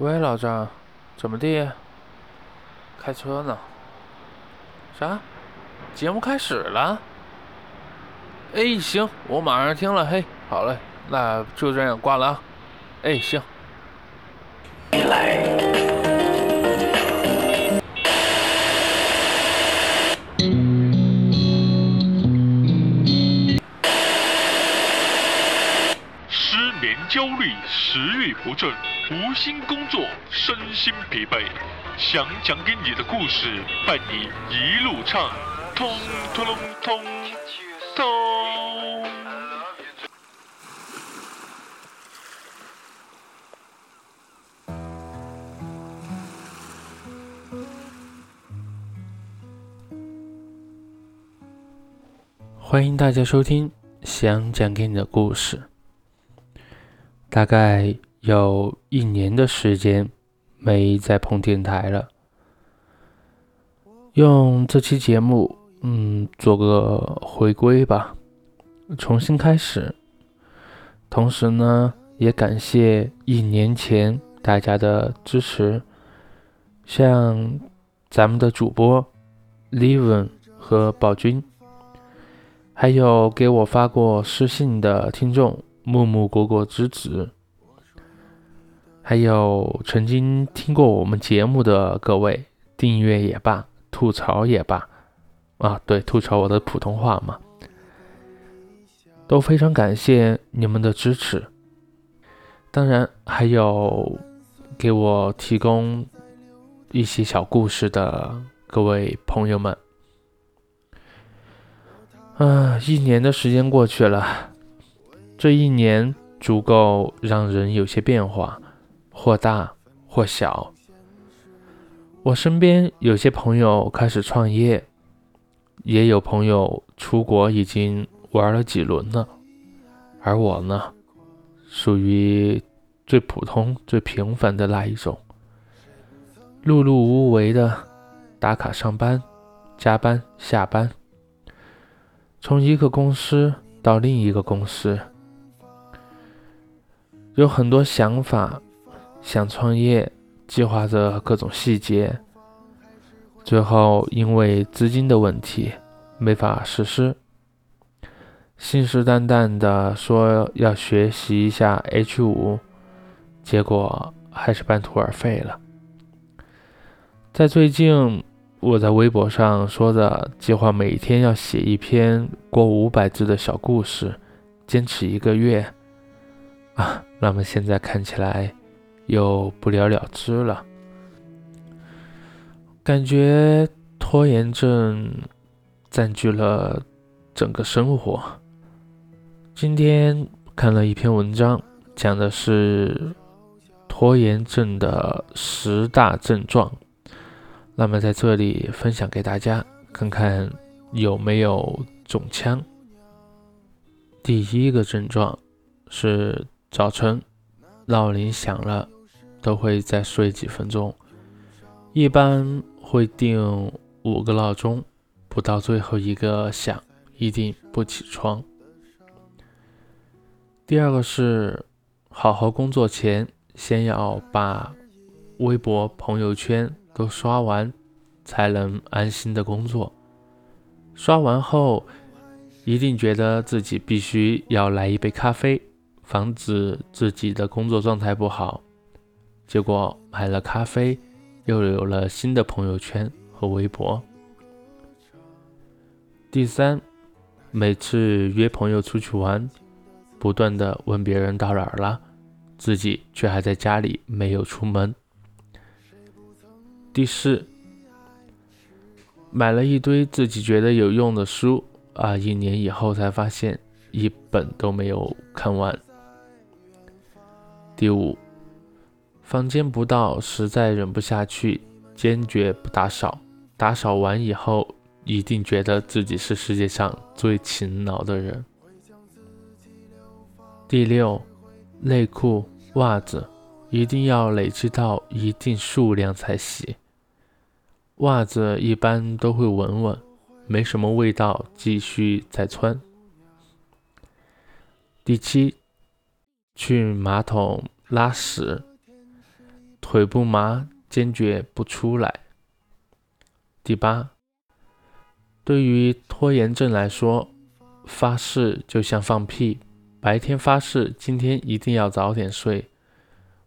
喂，老张，怎么地？开车呢？啥？节目开始了？哎，行，我马上听了。嘿，好嘞，那就这样挂了啊。哎，行。失眠、焦虑、食欲不振、无心工作、身心疲惫，想讲给你的故事伴你一路唱，通通通通。欢迎大家收听想讲给你的故事。大概有一年的时间没再碰电台了，用这期节目，嗯，做个回归吧，重新开始。同时呢，也感谢一年前大家的支持，像咱们的主播 Levin 和宝君。还有给我发过私信的听众木木果果之子，还有曾经听过我们节目的各位，订阅也罢，吐槽也罢，啊，对，吐槽我的普通话嘛，都非常感谢你们的支持。当然，还有给我提供一些小故事的各位朋友们。啊，一年的时间过去了，这一年足够让人有些变化，或大或小。我身边有些朋友开始创业，也有朋友出国已经玩了几轮了，而我呢，属于最普通、最平凡的那一种，碌碌无为的打卡上班、加班、下班。从一个公司到另一个公司，有很多想法，想创业，计划着各种细节，最后因为资金的问题没法实施。信誓旦旦的说要学习一下 H 五，结果还是半途而废了。在最近。我在微博上说着，计划每天要写一篇过五百字的小故事，坚持一个月啊。那么现在看起来又不了了之了，感觉拖延症占据了整个生活。今天看了一篇文章，讲的是拖延症的十大症状。那么在这里分享给大家，看看有没有中枪。第一个症状是早晨闹铃响了，都会再睡几分钟，一般会定五个闹钟，不到最后一个响，一定不起床。第二个是好好工作前，先要把微博、朋友圈。都刷完，才能安心的工作。刷完后，一定觉得自己必须要来一杯咖啡，防止自己的工作状态不好。结果买了咖啡，又有了新的朋友圈和微博。第三，每次约朋友出去玩，不断的问别人到哪儿了，自己却还在家里没有出门。第四，买了一堆自己觉得有用的书啊，一年以后才发现一本都没有看完。第五，房间不到，实在忍不下去，坚决不打扫，打扫完以后，一定觉得自己是世界上最勤劳的人。第六，内裤、袜子一定要累积到一定数量才洗。袜子一般都会闻闻，没什么味道，继续再穿。第七，去马桶拉屎，腿不麻，坚决不出来。第八，对于拖延症来说，发誓就像放屁，白天发誓今天一定要早点睡，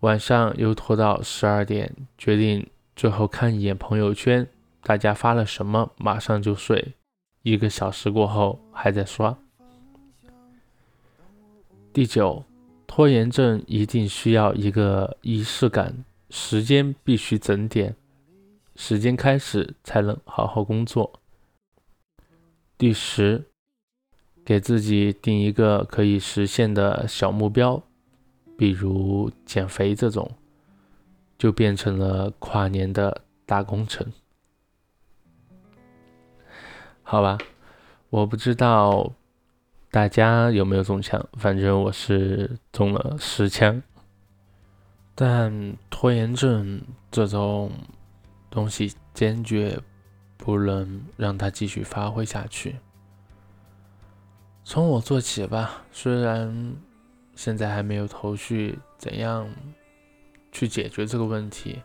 晚上又拖到十二点，决定最后看一眼朋友圈，大家发了什么，马上就睡，一个小时过后还在刷。第九，拖延症一定需要一个仪式感，时间必须整点，时间开始才能好好工作。第十，给自己定一个可以实现的小目标，比如减肥这种，就变成了跨年的大工程。好吧，我不知道。大家有没有中枪？反正我是中了十枪。但拖延症这种东西坚决不能让它继续发挥下去。从我做起吧，虽然现在还没有头绪，怎样去解决这个问题？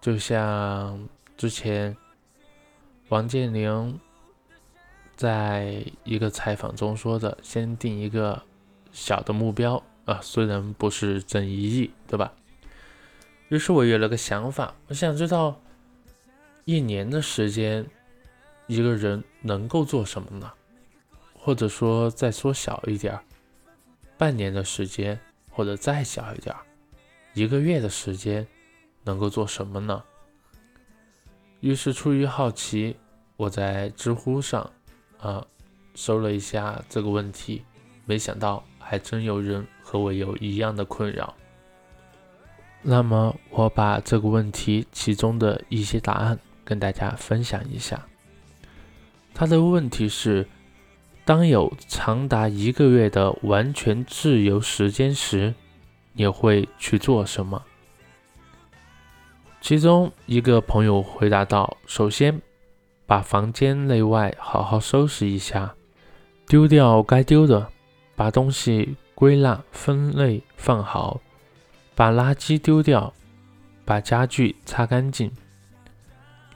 就像之前王健林。在一个采访中说的，先定一个小的目标啊，虽然不是挣一亿，对吧？于是我有了个想法，我想知道一年的时间，一个人能够做什么呢？或者说再缩小一点，半年的时间，或者再小一点，一个月的时间，能够做什么呢？于是出于好奇，我在知乎上。啊，搜了一下这个问题，没想到还真有人和我有一样的困扰。那么，我把这个问题其中的一些答案跟大家分享一下。他的问题是：当有长达一个月的完全自由时间时，你会去做什么？其中一个朋友回答道：“首先。”把房间内外好好收拾一下，丢掉该丢的，把东西归纳分类放好，把垃圾丢掉，把家具擦干净，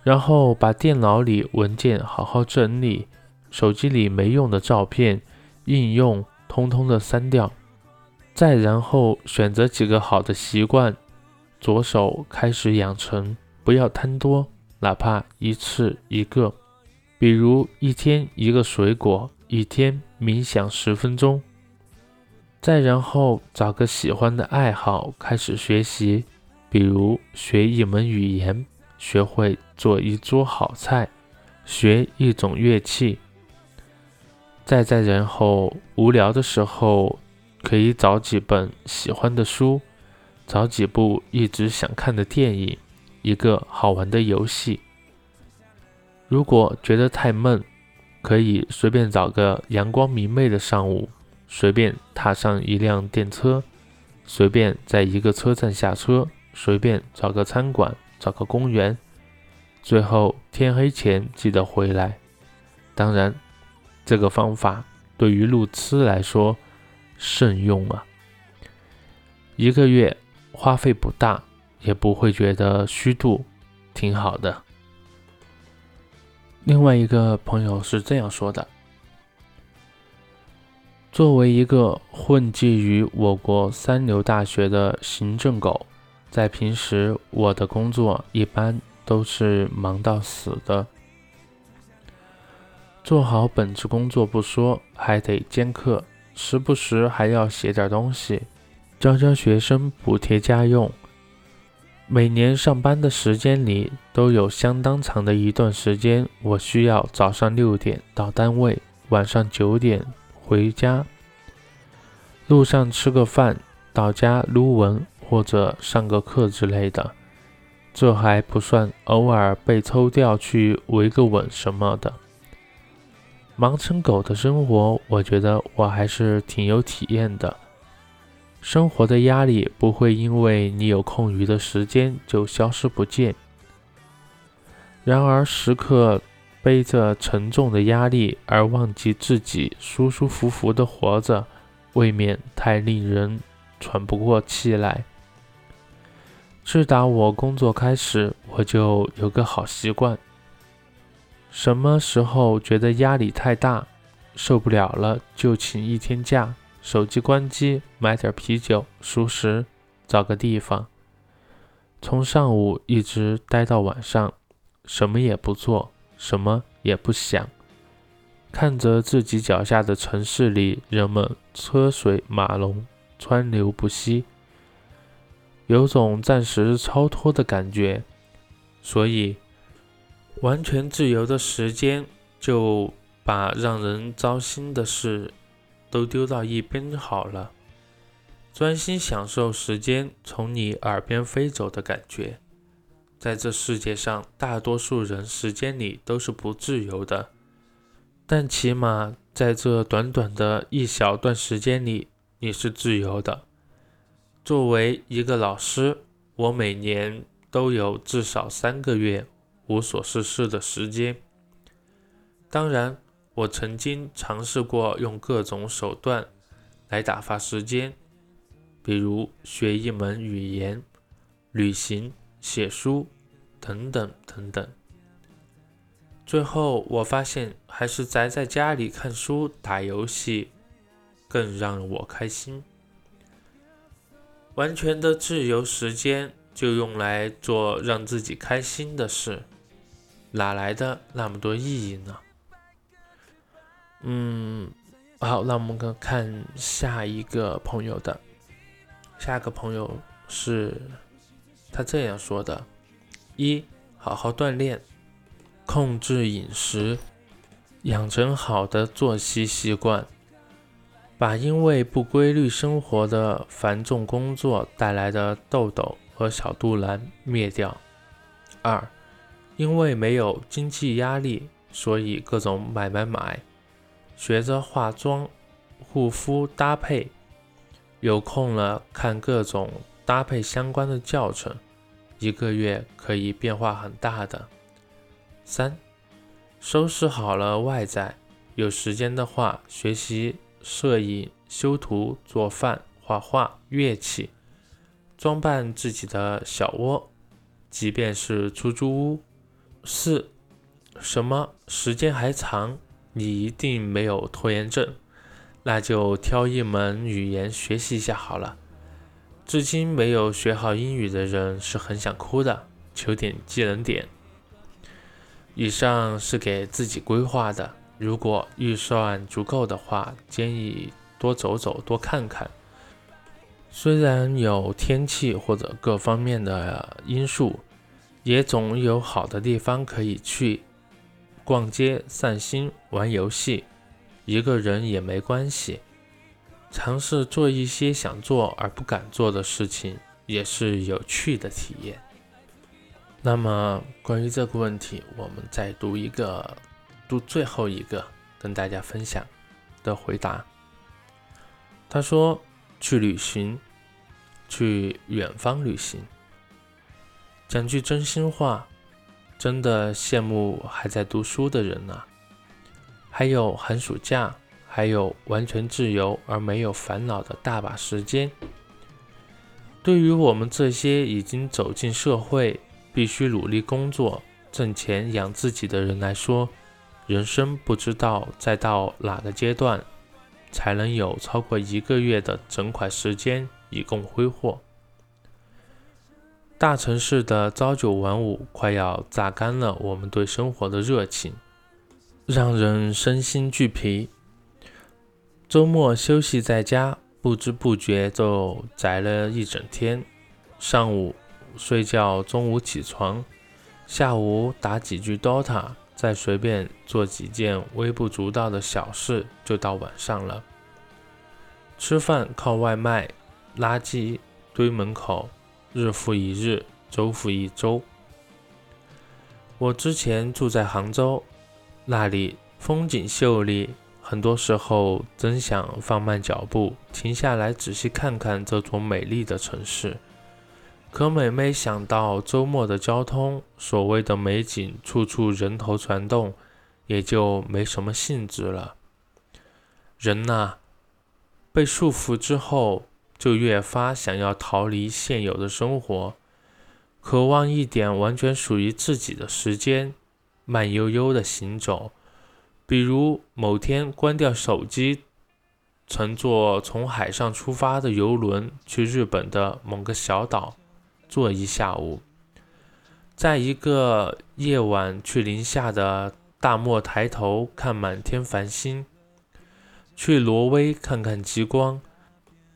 然后把电脑里文件好好整理，手机里没用的照片、应用通通的删掉，再然后选择几个好的习惯，着手开始养成，不要贪多。哪怕一次一个，比如一天一个水果，一天冥想十分钟，再然后找个喜欢的爱好开始学习，比如学一门语言，学会做一桌好菜，学一种乐器。再再然后无聊的时候，可以找几本喜欢的书，找几部一直想看的电影。一个好玩的游戏。如果觉得太闷，可以随便找个阳光明媚的上午，随便踏上一辆电车，随便在一个车站下车，随便找个餐馆，找个公园，最后天黑前记得回来。当然，这个方法对于路痴来说慎用啊。一个月花费不大。也不会觉得虚度，挺好的。另外一个朋友是这样说的：作为一个混迹于我国三流大学的行政狗，在平时我的工作一般都是忙到死的，做好本职工作不说，还得兼课，时不时还要写点东西，教教学生，补贴家用。每年上班的时间里，都有相当长的一段时间，我需要早上六点到单位，晚上九点回家。路上吃个饭，到家撸文或者上个课之类的。这还不算偶尔被抽调去维个稳什么的。忙成狗的生活，我觉得我还是挺有体验的。生活的压力不会因为你有空余的时间就消失不见。然而，时刻背着沉重的压力而忘记自己舒舒服服的活着，未免太令人喘不过气来。自打我工作开始，我就有个好习惯：什么时候觉得压力太大，受不了了，就请一天假，手机关机，买点啤酒、熟食，找个地方，从上午一直待到晚上，什么也不做，什么也不想，看着自己脚下的城市里人们车水马龙，川流不息。有种暂时超脱的感觉，所以完全自由的时间就把让人糟心的事都丢到一边好了，专心享受时间从你耳边飞走的感觉。在这世界上，大多数人时间里都是不自由的，但起码在这短短的一小段时间里，你是自由的。作为一个老师，我每年都有至少三个月无所事事的时间。当然，我曾经尝试过用各种手段来打发时间，比如学一门语言、旅行、写书等等等等。最后，我发现还是宅在家里看书、打游戏更让我开心。完全的自由时间就用来做让自己开心的事，哪来的那么多意义呢？嗯，好，那我们看看下一个朋友的，下一个朋友是他这样说的：一，好好锻炼，控制饮食，养成好的作息习惯。把因为不规律生活的繁重工作带来的痘痘和小肚腩灭掉。二，因为没有经济压力，所以各种买买买，学着化妆、护肤搭配，有空了看各种搭配相关的教程，一个月可以变化很大的。三，收拾好了外在，有时间的话学习。摄影、修图、做饭、画画、乐器，装扮自己的小窝，即便是出租屋。四，什么时间还长？你一定没有拖延症，那就挑一门语言学习一下好了。至今没有学好英语的人是很想哭的，求点技能点。以上是给自己规划的。如果预算足够的话，建议多走走，多看看。虽然有天气或者各方面的因素，也总有好的地方可以去逛街、散心、玩游戏。一个人也没关系，尝试做一些想做而不敢做的事情，也是有趣的体验。那么，关于这个问题，我们再读一个。读最后一个跟大家分享的回答。他说：“去旅行，去远方旅行。讲句真心话，真的羡慕还在读书的人呢。还有寒暑假，还有完全自由而没有烦恼的大把时间。对于我们这些已经走进社会，必须努力工作挣钱养自己的人来说，人生不知道再到哪个阶段，才能有超过一个月的整块时间以供挥霍。大城市的朝九晚五快要榨干了我们对生活的热情，让人身心俱疲。周末休息在家，不知不觉就宅了一整天。上午睡觉，中午起床，下午打几局 DOTA。再随便做几件微不足道的小事，就到晚上了。吃饭靠外卖，垃圾堆门口，日复一日，周复一周。我之前住在杭州，那里风景秀丽，很多时候真想放慢脚步，停下来仔细看看这座美丽的城市。可每每想到周末的交通，所谓的美景，处处人头攒动，也就没什么兴致了。人呐，被束缚之后，就越发想要逃离现有的生活，渴望一点完全属于自己的时间，慢悠悠的行走。比如某天关掉手机，乘坐从海上出发的游轮去日本的某个小岛，坐一下午；在一个夜晚去零下的大漠抬头看满天繁星；去挪威看看极光；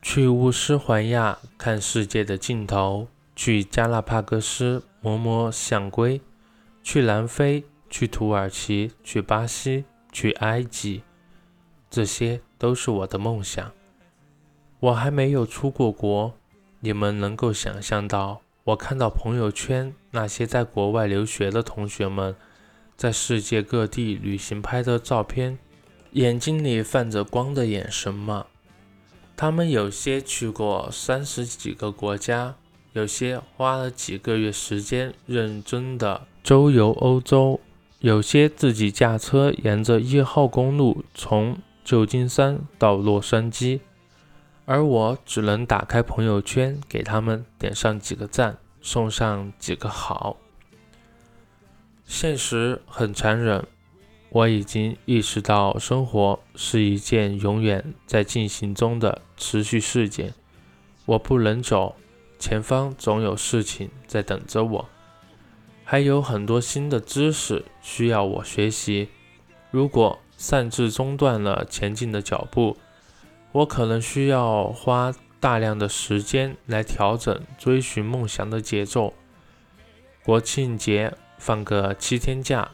去乌斯怀亚看世界的尽头；去加拉帕戈斯摸摸象龟；去南非；去土耳其；去巴西。去埃及，这些都是我的梦想。我还没有出过国，你们能够想象到我看到朋友圈那些在国外留学的同学们在世界各地旅行拍的照片，眼睛里泛着光的眼神吗？他们有些去过三十几个国家，有些花了几个月时间认真的周游欧洲。有些自己驾车沿着一号公路从旧金山到洛杉矶，而我只能打开朋友圈，给他们点上几个赞，送上几个好。现实很残忍，我已经意识到，生活是一件永远在进行中的持续事件。我不能走，前方总有事情在等着我。还有很多新的知识需要我学习。如果擅自中断了前进的脚步，我可能需要花大量的时间来调整追寻梦想的节奏。国庆节放个七天假，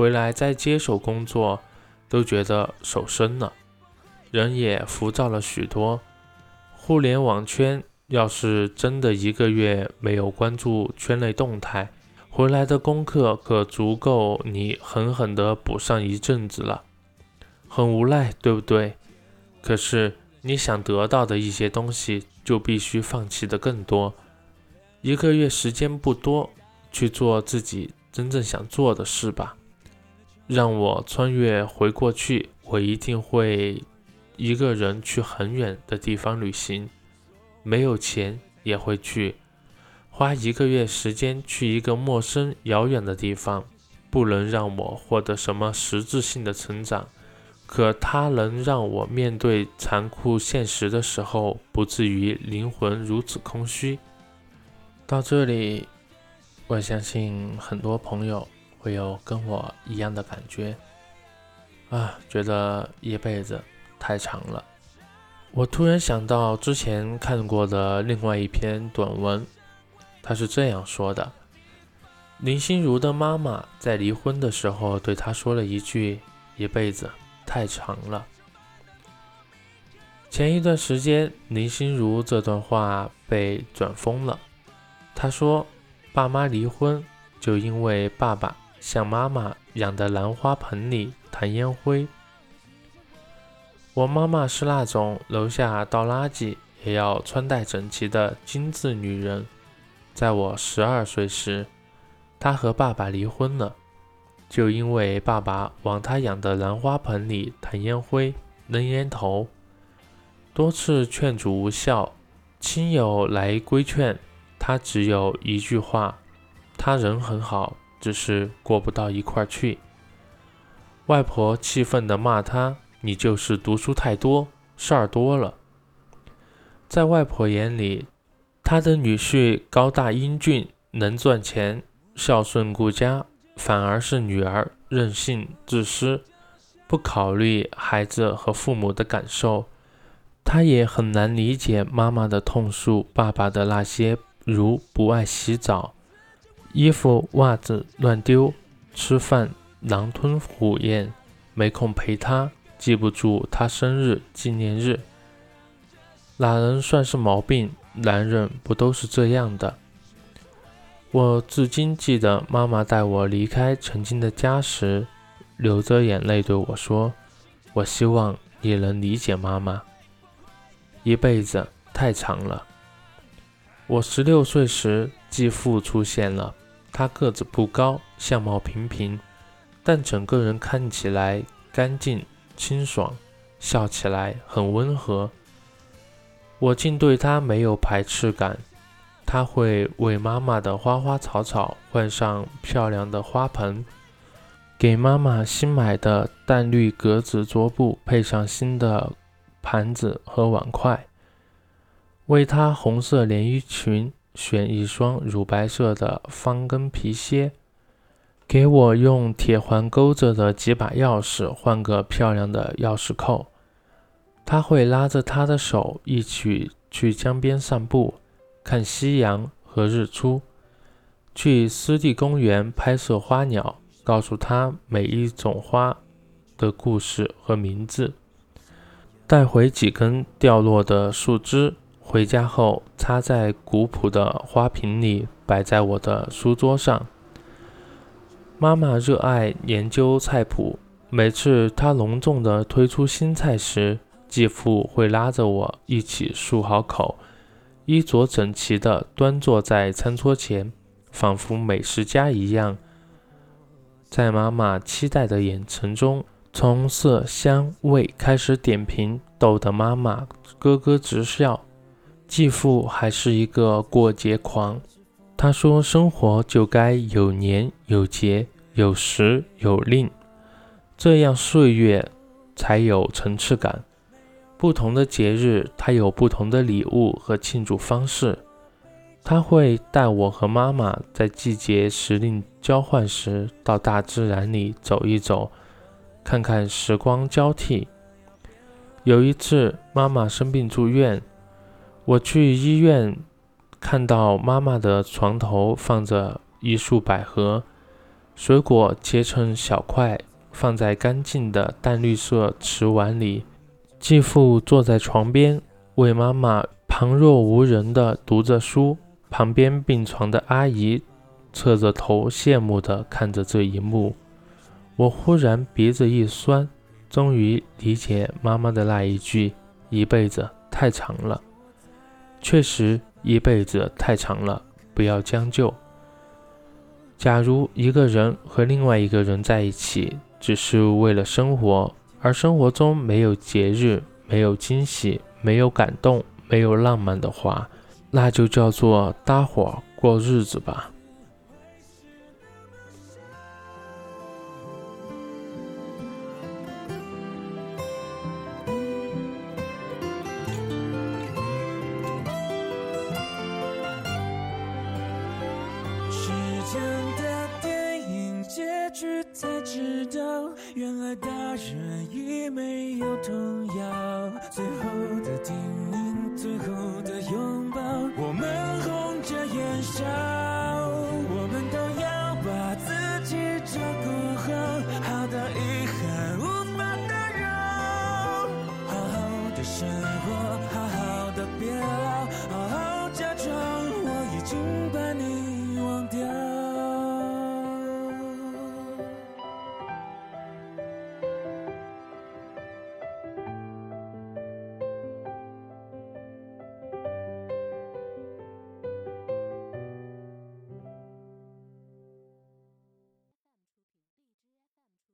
回来再接手工作，都觉得手生了，人也浮躁了许多。互联网圈要是真的一个月没有关注圈内动态，回来的功课可足够你狠狠地补上一阵子了，很无奈，对不对？可是你想得到的一些东西，就必须放弃的更多。一个月时间不多，去做自己真正想做的事吧。让我穿越回过去，我一定会一个人去很远的地方旅行，没有钱也会去。花一个月时间去一个陌生遥远的地方，不能让我获得什么实质性的成长，可它能让我面对残酷现实的时候，不至于灵魂如此空虚。到这里，我相信很多朋友会有跟我一样的感觉，啊，觉得一辈子太长了。我突然想到之前看过的另外一篇短文。他是这样说的：林心如的妈妈在离婚的时候对她说了一句：“一辈子太长了。”前一段时间，林心如这段话被转疯了。她说：“爸妈离婚，就因为爸爸像妈妈养的兰花盆里弹烟灰。我妈妈是那种楼下倒垃圾也要穿戴整齐的精致女人。”在我十二岁时，她和爸爸离婚了，就因为爸爸往她养的兰花盆里弹烟灰、扔烟头，多次劝阻无效，亲友来规劝，她只有一句话：她人很好，只是过不到一块去。外婆气愤地骂他：“你就是读书太多，事儿多了。”在外婆眼里。他的女婿高大英俊，能赚钱，孝顺顾家，反而是女儿任性自私，不考虑孩子和父母的感受。他也很难理解妈妈的痛诉，爸爸的那些如不爱洗澡、衣服袜子乱丢、吃饭狼吞虎咽、没空陪他、记不住他生日纪念日，哪能算是毛病？男人不都是这样的？我至今记得妈妈带我离开曾经的家时，流着眼泪对我说：“我希望你能理解妈妈。一辈子太长了。”我十六岁时，继父出现了。他个子不高，相貌平平，但整个人看起来干净清爽，笑起来很温和。我竟对他没有排斥感。他会为妈妈的花花草草换上漂亮的花盆，给妈妈新买的淡绿格子桌布配上新的盘子和碗筷，为她红色连衣裙选一双乳白色的方跟皮靴，给我用铁环勾着的几把钥匙换个漂亮的钥匙扣。他会拉着她的手一起去江边散步。看夕阳和日出，去湿地公园拍摄花鸟，告诉他每一种花的故事和名字，带回几根掉落的树枝，回家后插在古朴的花瓶里，摆在我的书桌上。妈妈热爱研究菜谱，每次她隆重地推出新菜时，继父会拉着我一起漱好口。衣着整齐地端坐在餐桌前，仿佛美食家一样。在妈妈期待的眼神中，从色香味开始点评，逗得妈妈咯咯直笑。继父还是一个过节狂，他说：“生活就该有年有节，有时有令，这样岁月才有层次感。”不同的节日，他有不同的礼物和庆祝方式。他会带我和妈妈在季节时令交换时，到大自然里走一走，看看时光交替。有一次，妈妈生病住院，我去医院，看到妈妈的床头放着一束百合，水果切成小块，放在干净的淡绿色瓷碗里。继父坐在床边，为妈妈旁若无人地读着书。旁边病床的阿姨侧着头，羡慕地看着这一幕。我忽然鼻子一酸，终于理解妈妈的那一句：“一辈子太长了。”确实，一辈子太长了，不要将就。假如一个人和另外一个人在一起，只是为了生活。而生活中没有节日，没有惊喜，没有感动，没有浪漫的话，那就叫做搭伙过日子吧。人已没有童谣。最后的叮咛，最后的拥抱，我们红着眼笑。